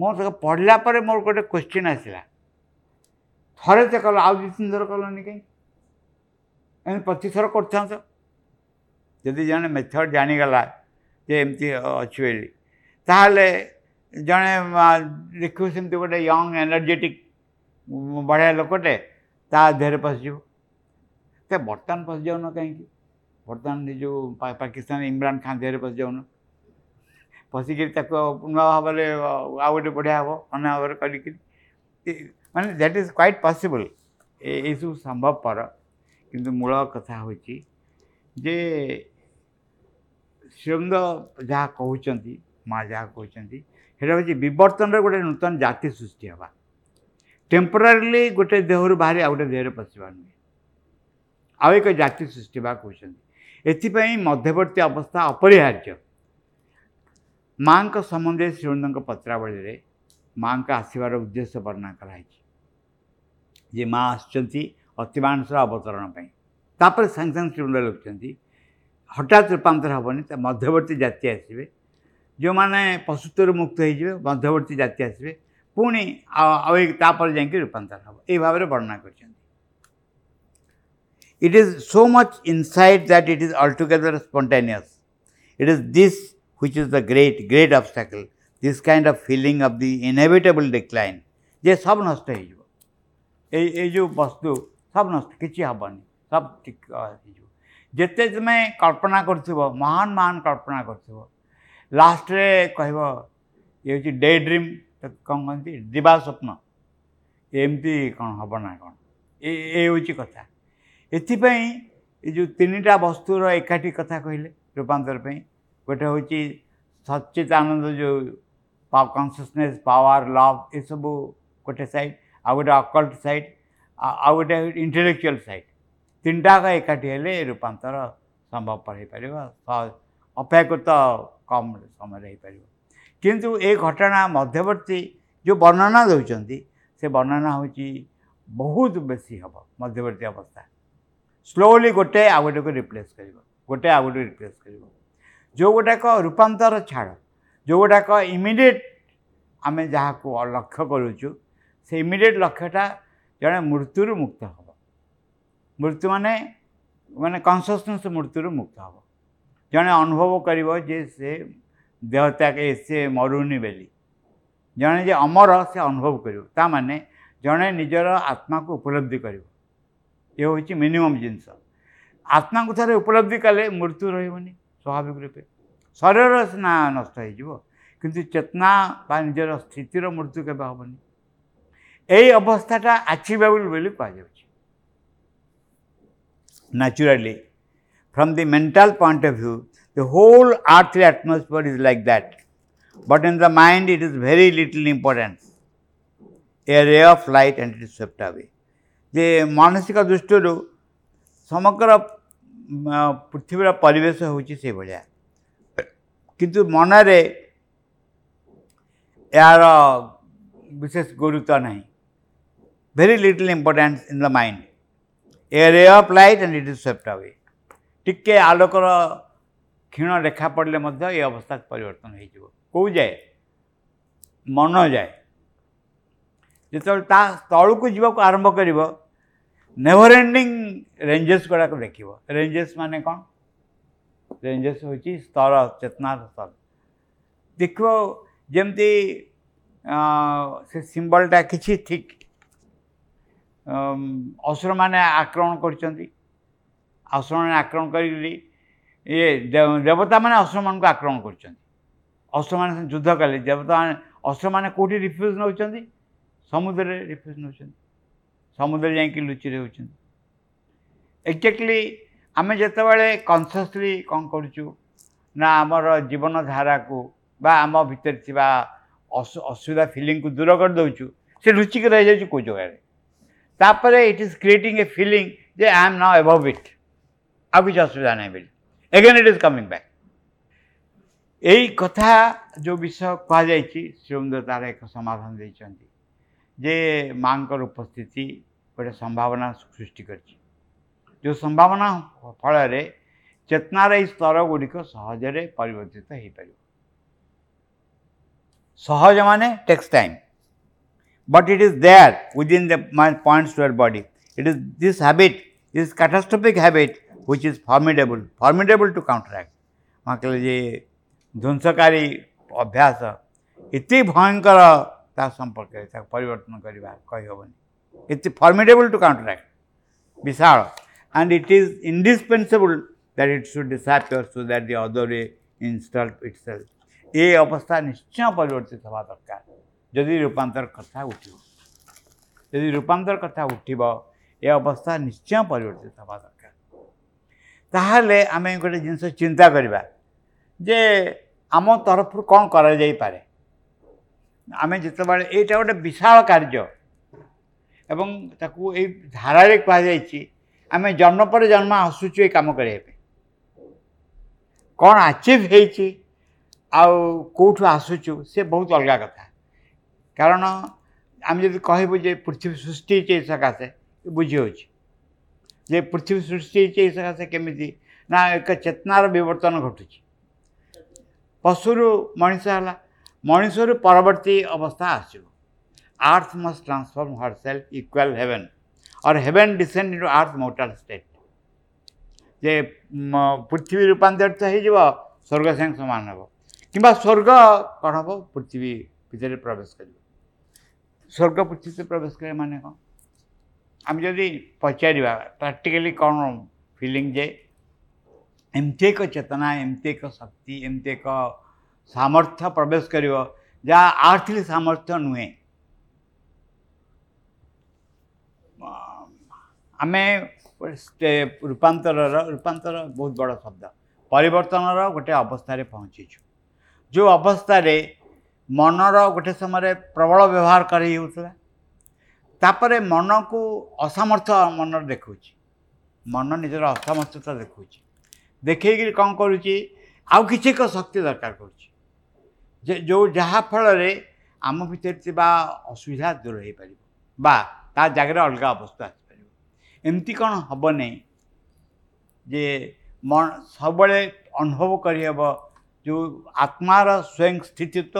[SPEAKER 1] ମୋର ତାକୁ ପଢ଼ିଲା ପରେ ମୋର ଗୋଟେ କ୍ୱେଶ୍ଚିନ୍ ଆସିଲା ଥରେ ତ କଲ ଆଉ ଦୁଇ ତିନି ଥର କଲନି କାହିଁ ଏମିତି ପ୍ରତିଥର କରିଥାନ୍ତ ଯଦି ଜଣେ ମେଥଡ଼ ଜାଣିଗଲା ଯେ ଏମିତି ଅଛି ବୋଲି ତାହେଲେ ଜଣେ ଦେଖିବୁ ସେମିତି ଗୋଟେ ୟଙ୍ଗ ଏନର୍ଜେଟିକ୍ ବଢ଼ିଆ ଲୋକଟେ ତା ଦେହରେ ପଶିଯିବ ତା ବର୍ତ୍ତମାନ ପଶିଯାଉନ କାହିଁକି ବର୍ତ୍ତମାନ ଯେଉଁ ପାକିସ୍ତାନ ଇମ୍ରାନ ଖାନ ଦେହରେ ପଶିଯାଉନ ପଶିକିରି ତାକୁ ନୂଆ ଭାବରେ ଆଉ ଗୋଟେ ବଢ଼ିଆ ହେବ ଅନ୍ୟ ଭାବରେ କରିକିରି ମାନେ ଦ୍ୟାଟ୍ ଇଜ୍ କ୍ୱାଇଟ୍ ପସିବୁଲ୍ ଏଇସବୁ ସମ୍ଭବପର କିନ୍ତୁ ମୂଳ କଥା ହେଉଛି ଯେ ସ୍ୱୟଂଦ ଯାହା କହୁଛନ୍ତି ମା ଯାହା କହୁଛନ୍ତି ସେଇଟା ହେଉଛି ବିବର୍ତ୍ତନର ଗୋଟେ ନୂତନ ଜାତି ସୃଷ୍ଟି ହେବା ଟେମ୍ପୋରାରିଲି ଗୋଟେ ଦେହରୁ ବାହାରି ଆଉ ଗୋଟେ ଦେହରେ ପଶିବାର ନୁହେଁ ଆଉ ଏକ ଜାତି ସୃଷ୍ଟି ବା କହୁଛନ୍ତି ଏଥିପାଇଁ ମଧ୍ୟବର୍ତ୍ତୀ ଅବସ୍ଥା ଅପରିହାର୍ଯ୍ୟ ମାଆଙ୍କ ସମ୍ବନ୍ଧରେ ଶ୍ରୀଅନ୍ଦଙ୍କ ପତ୍ରାବଳୀରେ ମାଆଙ୍କ ଆସିବାର ଉଦ୍ଦେଶ୍ୟ ବର୍ଣ୍ଣନା କରାହେଇଛି ଯେ ମା ଆସୁଛନ୍ତି ଅତିମାନସର ଅବତରଣ ପାଇଁ ତାପରେ ସାଙ୍ଗେ ସାଙ୍ଗେ ଶ୍ରୀଅନ୍ଦ ଲେଖୁଛନ୍ତି ହଠାତ୍ ରୂପାନ୍ତର ହେବନି ତା ମଧ୍ୟବର୍ତ୍ତୀ ଜାତି ଆସିବେ ଯେଉଁମାନେ ପଶୁତ୍ୱରୁ ମୁକ୍ତ ହୋଇଯିବେ ମଧ୍ୟବର୍ତ୍ତୀ ଜାତି ଆସିବେ ପୁଣି ଆଉ ତାପରେ ଯାଇକି ରୂପାନ୍ତର ହେବ ଏଇ ଭାବରେ ବର୍ଣ୍ଣନା କରିଛନ୍ତି it is so much insight that it is altogether spontaneous. It is this which is the great, great obstacle, this kind of feeling of the inevitable decline. ଯେ ସବୁ ନଷ୍ଟ ହେଇଯିବ ଏଇ ଏଇ ଯେଉଁ ବସ୍ତୁ ସବୁ ନଷ୍ଟ କିଛି ହେବନି ସବୁ ଠିକ୍ ହେଇଯିବ ଯେତେ ତୁମେ କଳ୍ପନା କରୁଥିବ ମହାନ ମହାନ କଳ୍ପନା କରୁଥିବ ଲାଷ୍ଟରେ କହିବ ଇଏ ହେଉଛି ଡେ ଡ୍ରିମ୍ ତାକୁ କ'ଣ କହନ୍ତି ଦିବା ସ୍ୱପ୍ନ ଏମିତି କ'ଣ ହେବ ନା କ'ଣ ଏ ଏ ହେଉଛି କଥା ଏଥିପାଇଁ ଏ ଯେଉଁ ତିନିଟା ବସ୍ତୁର ଏକାଠି କଥା କହିଲେ ରୂପାନ୍ତର ପାଇଁ ଗୋଟେ ହେଉଛି ସଚେତ ଆନନ୍ଦ ଯେଉଁ କନସିୟସନେସ୍ ପାୱାର ଲଭ୍ ଏସବୁ ଗୋଟେ ସାଇଡ଼୍ ଆଉ ଗୋଟେ ଅକଲ୍ଟ ସାଇଡ଼୍ ଆଉ ଗୋଟେ ଇଣ୍ଟେଲେକ୍ଚୁଆଲ୍ ସାଇଡ଼୍ ତିନିଟାକ ଏକାଠି ହେଲେ ରୂପାନ୍ତର ସମ୍ଭବପର ହୋଇପାରିବ ଅପେକ୍ଷାକୃତ କମ୍ ସମୟରେ ହୋଇପାରିବ କିନ୍ତୁ ଏ ଘଟଣା ମଧ୍ୟବର୍ତ୍ତୀ ଯେଉଁ ବର୍ଣ୍ଣନା ଦେଉଛନ୍ତି ସେ ବର୍ଣ୍ଣନା ହେଉଛି ବହୁତ ବେଶୀ ହେବ ମଧ୍ୟବର୍ତ୍ତୀ ଅବସ୍ଥା ସ୍ଲୋଲି ଗୋଟେ ଆଉ ଗୋଟେକୁ ରିପ୍ଲେସ୍ କରିବ ଗୋଟେ ଆଉ ଗୋଟେ ରିପ୍ଲେସ୍ କରିବ ଯେଉଁଗୁଡ଼ାକ ରୂପାନ୍ତର ଛାଡ଼ ଯେଉଁଗୁଡ଼ାକ ଇମିଡ଼ିଏଟ୍ ଆମେ ଯାହାକୁ ଲକ୍ଷ୍ୟ କରୁଛୁ ସେ ଇମିଡ଼ିଏଟ୍ ଲକ୍ଷ୍ୟଟା ଜଣେ ମୃତ୍ୟୁରୁ ମୁକ୍ତ ହେବ ମୃତ୍ୟୁ ମାନେ ମାନେ କନସିୟସନେସ୍ ମୃତ୍ୟୁରୁ ମୁକ୍ତ ହେବ ଜଣେ ଅନୁଭବ କରିବ ଯେ ସେ ଦେହ ତ୍ୟାଗ ସେ ମରୁନି ବୋଲି ଜଣେ ଯେ ଅମର ସେ ଅନୁଭବ କରିବ ତାମାନେ ଜଣେ ନିଜର ଆତ୍ମାକୁ ଉପଲବ୍ଧି କରିବ ଏ ହେଉଛି ମିନିମମ୍ ଜିନିଷ ଆତ୍ମାକୁ ଥରେ ଉପଲବ୍ଧି କଲେ ମୃତ୍ୟୁ ରହିବନି ସ୍ୱାଭାବିକ ରୂପେ ଶରୀରର ସିନା ନଷ୍ଟ ହେଇଯିବ କିନ୍ତୁ ଚେତନା ବା ନିଜର ସ୍ଥିତିର ମୃତ୍ୟୁ କେବେ ହେବନି ଏଇ ଅବସ୍ଥାଟା ଆଚିଭେବୁଲ୍ ବୋଲି କୁହାଯାଉଛି naturally from the mental point of view The whole earthly atmosphere is like that. But in the mind, it is very little importance. A ray of light and it is swept away. যে ମାନସିକ ଦୃଷ୍ଟିରୁ ସମଗ୍ର ପୃଥିବୀର ପରିବେଶ ହେଉଛି ସେଇଭଳିଆ କିନ୍ତୁ ମନରେ ଏହାର ବିଶେଷ ଗୁରୁତ୍ୱ ନାହିଁ very little importance in the mind. A ray of light and it is swept away. ଟିକେ ଆଲୋକର କ୍ଷୀଣ ରେଖା ପଡ଼ିଲେ ମଧ୍ୟ ଏ ଅବସ୍ଥା ପରିବର୍ତ୍ତନ ହୋଇଯିବ କେଉଁ ଯାଏ ମନ ଯାଏ ଯେତେବେଳେ ତା ତଳକୁ ଯିବାକୁ ଆରମ୍ଭ କରିବ ନେଭର ଏଣ୍ଡିଂ ରେଞ୍ଜେସ୍ ଗୁଡ଼ାକ ଦେଖିବ ରେଞ୍ଜେସ୍ ମାନେ କ'ଣ ରେଞ୍ଜେସ୍ ହେଉଛି ସ୍ତର ଚେତନାର ସ୍ତର ଦେଖିବ ଯେମିତି ସେ ସିମ୍ବଲଟା କିଛି ଠିକ୍ ଅସୁରମାନେ ଆକ୍ରମଣ କରିଛନ୍ତି ଅସୁରମାନେ ଆକ୍ରମଣ କରିକିରି ଇଏ ଦେବତାମାନେ ଅସ୍ତ୍ରମାନଙ୍କୁ ଆକ୍ରମଣ କରୁଛନ୍ତି ଅସ୍ତ୍ରମାନେ ଯୁଦ୍ଧ କଲେ ଦେବତାମାନେ ଅସ୍ତ୍ରମାନେ କେଉଁଠି ରିଫ୍ୟୁଜ୍ ନେଉଛନ୍ତି ସମୁଦ୍ରରେ ରିଫ୍ୟୁଜ୍ ନେଉଛନ୍ତି ସମୁଦ୍ରରେ ଯାଇକି ଲୁଚି ରହୁଛନ୍ତି ଏକ୍ଜାକ୍ଟଲି ଆମେ ଯେତେବେଳେ କନସିୟସ୍ଲି କ'ଣ କରୁଛୁ ନା ଆମର ଜୀବନଧାରାକୁ ବା ଆମ ଭିତରେ ଥିବା ଅସୁବିଧା ଫିଲିଙ୍ଗକୁ ଦୂର କରିଦେଉଛୁ ସେ ଲୁଚିକି ରହିଯାଉଛି କେଉଁ ଜାଗାରେ ତାପରେ it is creating a feeling ଯେ I am no above it ଆଉ କିଛି ଅସୁବିଧା ନାହିଁ ବୋଲି again it is coming back यही कथा जो विषय कहुई श्रीमंदिर तार एक समाधान दे जे माँ को उपस्थित गोटे संभावना सृष्टि कर जो संभावना फल चेतनार स्तर गुड़िकजे परिवर्तित हो सहज मान takes time but it is there within the points to our body it is this habit this catastrophic habit which is formidable, formidable to counteract. ମାକେଲେ ଧ୍ୱଂସକାରୀ ଅଭ୍ୟାସ ଏତେ ଭୟଙ୍କର ତା ସମ୍ପର୍କରେ ତାକୁ ପରିବର୍ତ୍ତନ କରିବା କହିହେବନି ଏତେ formidable to counteract Vishal and it is indispensable that it should disappear so that the other way install itself ଏ ଅବସ୍ଥା ନିଶ୍ଚୟ ପରିବର୍ତ୍ତିତ ହେବା ଦରକାର ଯଦି ରୂପାନ୍ତର କଥା ଉଠିବ ଯଦି ରୂପାନ୍ତର କଥା ଉଠିବ ଏ ଅବସ୍ଥା ନିଶ୍ଚୟ ପରିବର୍ତ୍ତିତ ହେବା ଦରକାର ତାହେଲେ ଆମେ ଗୋଟେ ଜିନିଷ ଚିନ୍ତା କରିବା ଯେ ଆମ ତରଫରୁ କ'ଣ କରାଯାଇପାରେ ଆମେ ଯେତେବେଳେ ଏଇଟା ଗୋଟେ ବିଶାଳ କାର୍ଯ୍ୟ ଏବଂ ତାକୁ ଏଇ ଧାରାରେ କୁହାଯାଇଛି ଆମେ ଜନ୍ମ ପରେ ଜନ୍ମ ଆସୁଛୁ ଏ କାମ କରିବା ପାଇଁ କ'ଣ ଆଚିଭ୍ ହେଇଛି ଆଉ କେଉଁଠୁ ଆସୁଛୁ ସେ ବହୁତ ଅଲଗା କଥା କାରଣ ଆମେ ଯଦି କହିବୁ ଯେ ପୃଥିବୀ ସୃଷ୍ଟି ହେଇଛି ଏ ସକାଶେ ବୁଝି ହେଉଛି जे पृथ्वी सृष्टि से कमी ना एक चेतनार बर्तन घटू पशु मनीष है मनीषर परवर्त अवस्था as earth must transform herself equal heaven और heaven descend in earth mortal state जे पृथ्वी रूपातरित स्वर्ग सां सामान हे कि स्वर्ग कौन हम पृथ्वी भितर प्रवेश कर स्वर्ग पृथ्वी से प्रवेश कर मान कौन ଆମେ ଯଦି ପଚାରିବା ପ୍ରାକ୍ଟିକାଲି କ'ଣ ଫିଲିଂ ଯେ ଏମିତି ଏକ ଚେତନା ଏମିତି ଏକ ଶକ୍ତି ଏମିତି ଏକ ସାମର୍ଥ୍ୟ ପ୍ରବେଶ କରିବ ଯାହା ଆର୍ଥଲି ସାମର୍ଥ୍ୟ ନୁହେଁ ଆମେ ରୂପାନ୍ତରର ରୂପାନ୍ତର ବହୁତ ବଡ଼ ଶବ୍ଦ ପରିବର୍ତ୍ତନର ଗୋଟେ ଅବସ୍ଥାରେ ପହଞ୍ଚିଛୁ ଯେଉଁ ଅବସ୍ଥାରେ ମନର ଗୋଟେ ସମୟରେ ପ୍ରବଳ ବ୍ୟବହାର କରାଯାଉଥିଲା ତାପରେ ମନକୁ ଅସାମର୍ଥ୍ୟ ମନରେ ଦେଖାଉଛି ମନ ନିଜର ଅସାମର୍ଥ୍ୟତା ଦେଖାଉଛି ଦେଖେଇକିରି କ'ଣ କରୁଛି ଆଉ କିଛି ଏକ ଶକ୍ତି ଦରକାର କରୁଛି ଯେ ଯେଉଁ ଯାହାଫଳରେ ଆମ ଭିତରେ ଥିବା ଅସୁବିଧା ଦୂର ହୋଇପାରିବ ବା ତା ଜାଗାରେ ଅଲଗା ଅବସ୍ଥା ଆସିପାରିବ ଏମିତି କ'ଣ ହେବ ନାହିଁ ଯେ ସବୁବେଳେ ଅନୁଭବ କରିହେବ ଯେଉଁ ଆତ୍ମାର ସ୍ୱୟଂ ସ୍ଥିତିତ୍ୱ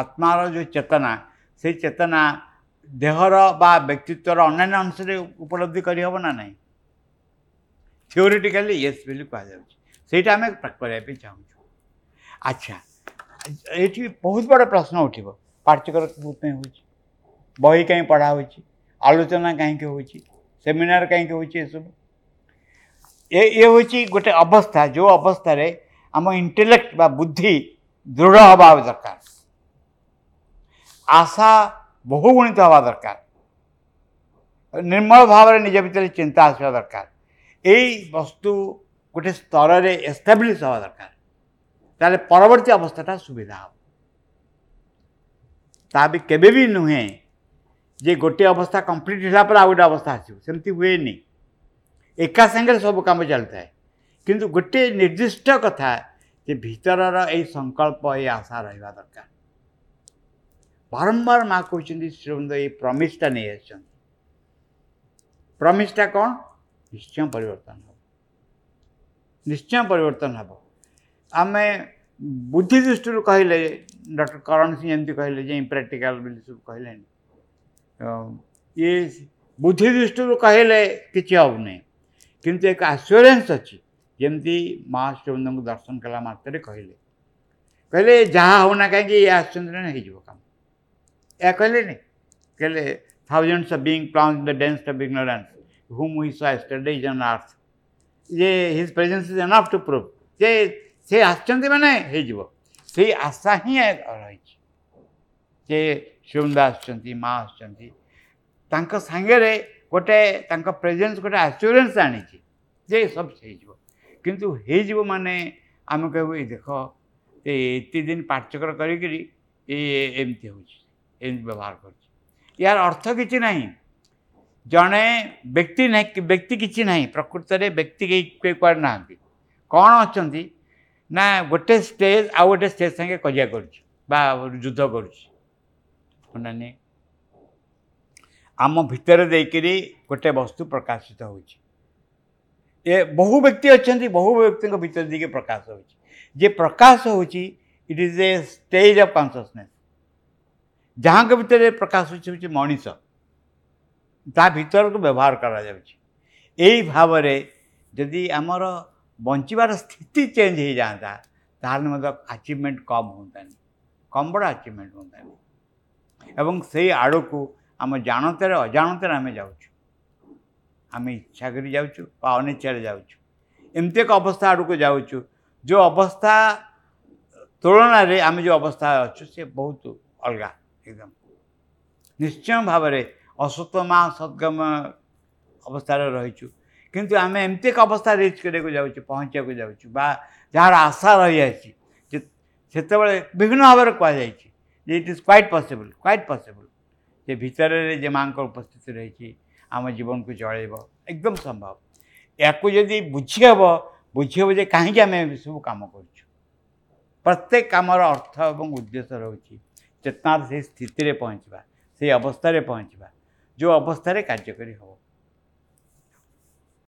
[SPEAKER 1] ଆତ୍ମାର ଯେଉଁ ଚେତନା ସେଇ ଚେତନା ଦେହର ବା ବ୍ୟକ୍ତିତ୍ୱର ଅନ୍ୟାନ୍ୟ ଅଂଶରେ ଉପଲବ୍ଧି କରିହେବ ନା ନାହିଁ ଥିଓରିଟିକାଲି ୟେସ୍ ବୋଲି କୁହାଯାଉଛି ସେଇଟା ଆମେ କରିବା ପାଇଁ ଚାହୁଁଛୁ ଆଚ୍ଛା ଏଠି ବହୁତ ବଡ଼ ପ୍ରଶ୍ନ ଉଠିବ ପାଠ୍ୟକ୍ରମ କେଉଁଥିପାଇଁ ହେଉଛି ବହି କାହିଁ ପଢ଼ା ହେଉଛି ଆଲୋଚନା କାହିଁକି ହେଉଛି ସେମିନାର କାହିଁକି ହେଉଛି ଏସବୁ ଏ ଇଏ ହେଉଛି ଗୋଟେ ଅବସ୍ଥା ଯେଉଁ ଅବସ୍ଥାରେ ଆମ ଇଣ୍ଟେଲେକ୍ଟ ବା ବୁଦ୍ଧି ଦୃଢ଼ ହେବା ଦରକାର ଆଶା ಬಹುಗುಣಿತ ಹವ ದರಕಾರ ନିର୍ମଳ ଭାବରେ ନିଜ ଭିତରେ ଚିନ୍ତା ଆସିବା ଦରକାର ଏଇ ବସ୍ତୁ ଗୋଟେ ସ୍ତରରେ ଏଷ୍ଟାବ୍ଲିଶ୍ ହେବା ଦରକାର ତାହେଲେ ପରବର୍ତ୍ତୀ ଅବସ୍ଥାଟା ସୁବିଧା ହେବ ତା ବି କେବେ ବି ନୁହେଁ ଯେ ଗୋଟିଏ ଅବସ୍ଥା କମ୍ପ୍ଲିଟ୍ ହେଲା ପରେ ଆଉ ଗୋଟେ ଅବସ୍ଥା ଆସିବ ସେମିତି ହୁଏନି ଏକା ସାଙ୍ଗରେ ସବୁ କାମ ଚାଲିଥାଏ କିନ୍ତୁ ଗୋଟିଏ ନିର୍ଦ୍ଦିଷ୍ଟ କଥା ଯେ ଭିତରର ଏଇ ସଂକଳ୍ପ ଏଇ ଆଶା ରହିବା ଦରକାର बारंबार माँ कहते श्रीवृंद ये प्रमिशा नहीं आमिशा कौन निश्चय पर निश्चय पर आम बुद्धि दृष्टि कहले डर करण सिंह एमती कहले प्राक्टिकाल सब कहले ये बुद्धि दृष्टि कहले कि हम कि एक आश्योरेन्स अच्छी जमी माँ श्रीवृंद दर्शन कला मात्र कहले कहले जहाँ हूं ना कहीं आश्चर्य हो Aquilini. Thousands of beings plunged in the depths of ignorance, whom we saw yesterday is on earth. ये his presence is enough to prove. ଯେ ସେ ଆସିଛନ୍ତି ମାନେ ହେଇଯିବ ସେଇ ଆଶା ହିଁ ରହିଛି ଯେ ସୁମଦା ଆସୁଛନ୍ତି ମା ଆସୁଛନ୍ତି ତାଙ୍କ ସାଙ୍ଗରେ ଗୋଟେ ତାଙ୍କ ପ୍ରେଜେନ୍ସ ଗୋଟେ ଆସ୍ୟୁରାନ୍ସ ଆଣିଛି ଯେ ସବୁ ହେଇଯିବ କିନ୍ତୁ ହେଇଯିବ ମାନେ ଆମେ କହିବୁ ଏଇ ଦେଖ ଏତେ ଦିନ ପାଠଚକର କରିକିରି ଏ ଏମିତି ହେଉଛି ଏମିତି ବ୍ୟବହାର କରୁଛି ଏହାର ଅର୍ଥ କିଛି ନାହିଁ ଜଣେ ବ୍ୟକ୍ତି ନାହିଁ ବ୍ୟକ୍ତି କିଛି ନାହିଁ ପ୍ରକୃତରେ ବ୍ୟକ୍ତି କେହି କୁଆଡ଼େ ନାହାନ୍ତି କ'ଣ ଅଛନ୍ତି ନା ଗୋଟେ ଷ୍ଟେଜ୍ ଆଉ ଗୋଟେ ଷ୍ଟେଜ୍ ସାଙ୍ଗେ କଜିଆ କରୁଛି ବା ଯୁଦ୍ଧ କରୁଛି ମାନେ ଆମ ଭିତରେ ଦେଇକରି ଗୋଟେ ବସ୍ତୁ ପ୍ରକାଶିତ ହେଉଛି ଏ ବହୁ ବ୍ୟକ୍ତି ଅଛନ୍ତି ବହୁ ବ୍ୟକ୍ତିଙ୍କ ଭିତରେ ଦେଇକି ପ୍ରକାଶ ହେଉଛି ଯେ ପ୍ରକାଶ ହେଉଛି it is a stage of consciousness ଯାହାଙ୍କ ଭିତରେ ପ୍ରକାଶ ହେଉଛି ହେଉଛି ମଣିଷ ତା ଭିତରକୁ ବ୍ୟବହାର କରାଯାଉଛି ଏଇ ଭାବରେ ଯଦି ଆମର ବଞ୍ଚିବାର ସ୍ଥିତି ଚେଞ୍ଜ ହୋଇଯାଆନ୍ତା ତାହେଲେ ମଧ୍ୟ ଆଚିଭମେଣ୍ଟ କମ୍ ହୁଅନ୍ତାନି କମ୍ ବଡ଼ ଆଚିଭମେଣ୍ଟ ହୁଅନ୍ତାନି ଏବଂ ସେଇ ଆଡ଼କୁ ଆମ ଜାଣତରେ ଅଜାଣତରେ ଆମେ ଯାଉଛୁ ଆମେ ଇଚ୍ଛା କରି ଯାଉଛୁ ବା ଅନିଚ୍ଛାରେ ଯାଉଛୁ ଏମିତି ଏକ ଅବସ୍ଥା ଆଡ଼କୁ ଯାଉଛୁ ଯେଉଁ ଅବସ୍ଥା ତୁଳନାରେ ଆମେ ଯେଉଁ ଅବସ୍ଥା ଅଛୁ ସେ ବହୁତ ଅଲଗା एकदम ନିଶ୍ଚୟ ଭାବରେ ଅସୁସ୍ଥ ମା ସଦ୍ଗମ ଅବସ୍ଥାରେ ରହିଛୁ କିନ୍ତୁ ଆମେ ଏମିତି ଏକ ଅବସ୍ଥା ରିଚ୍ କରିବାକୁ ଯାଉଛୁ ପହଞ୍ଚିବାକୁ ଯାଉଛୁ ବା ଯାହାର ଆଶା ରହିଯାଇଛି ସେତେବେଳେ ବିଭିନ୍ନ ଭାବରେ କୁହାଯାଇଛି ଯେ it is quite possible quite possible ଯେ ଭିତରରେ ଯେ ମାଆଙ୍କର ଉପସ୍ଥିତି ରହିଛି ଆମ ଜୀବନକୁ ଚଳେଇବ ଏକଦମ ସମ୍ଭବ ୟାକୁ ଯଦି ବୁଝିହେବ ବୁଝିହେବ ଯେ କାହିଁକି ଆମେ ଏସବୁ କାମ କରୁଛୁ ପ୍ରତ୍ୟେକ କାମର ଅର୍ଥ ଏବଂ ଉଦ୍ଦେଶ୍ୟ ରହୁଛି चेतना से स्थित पहुँचवा से अवस्था पहुँचवा जो अवस्था कार्यकारी हाँ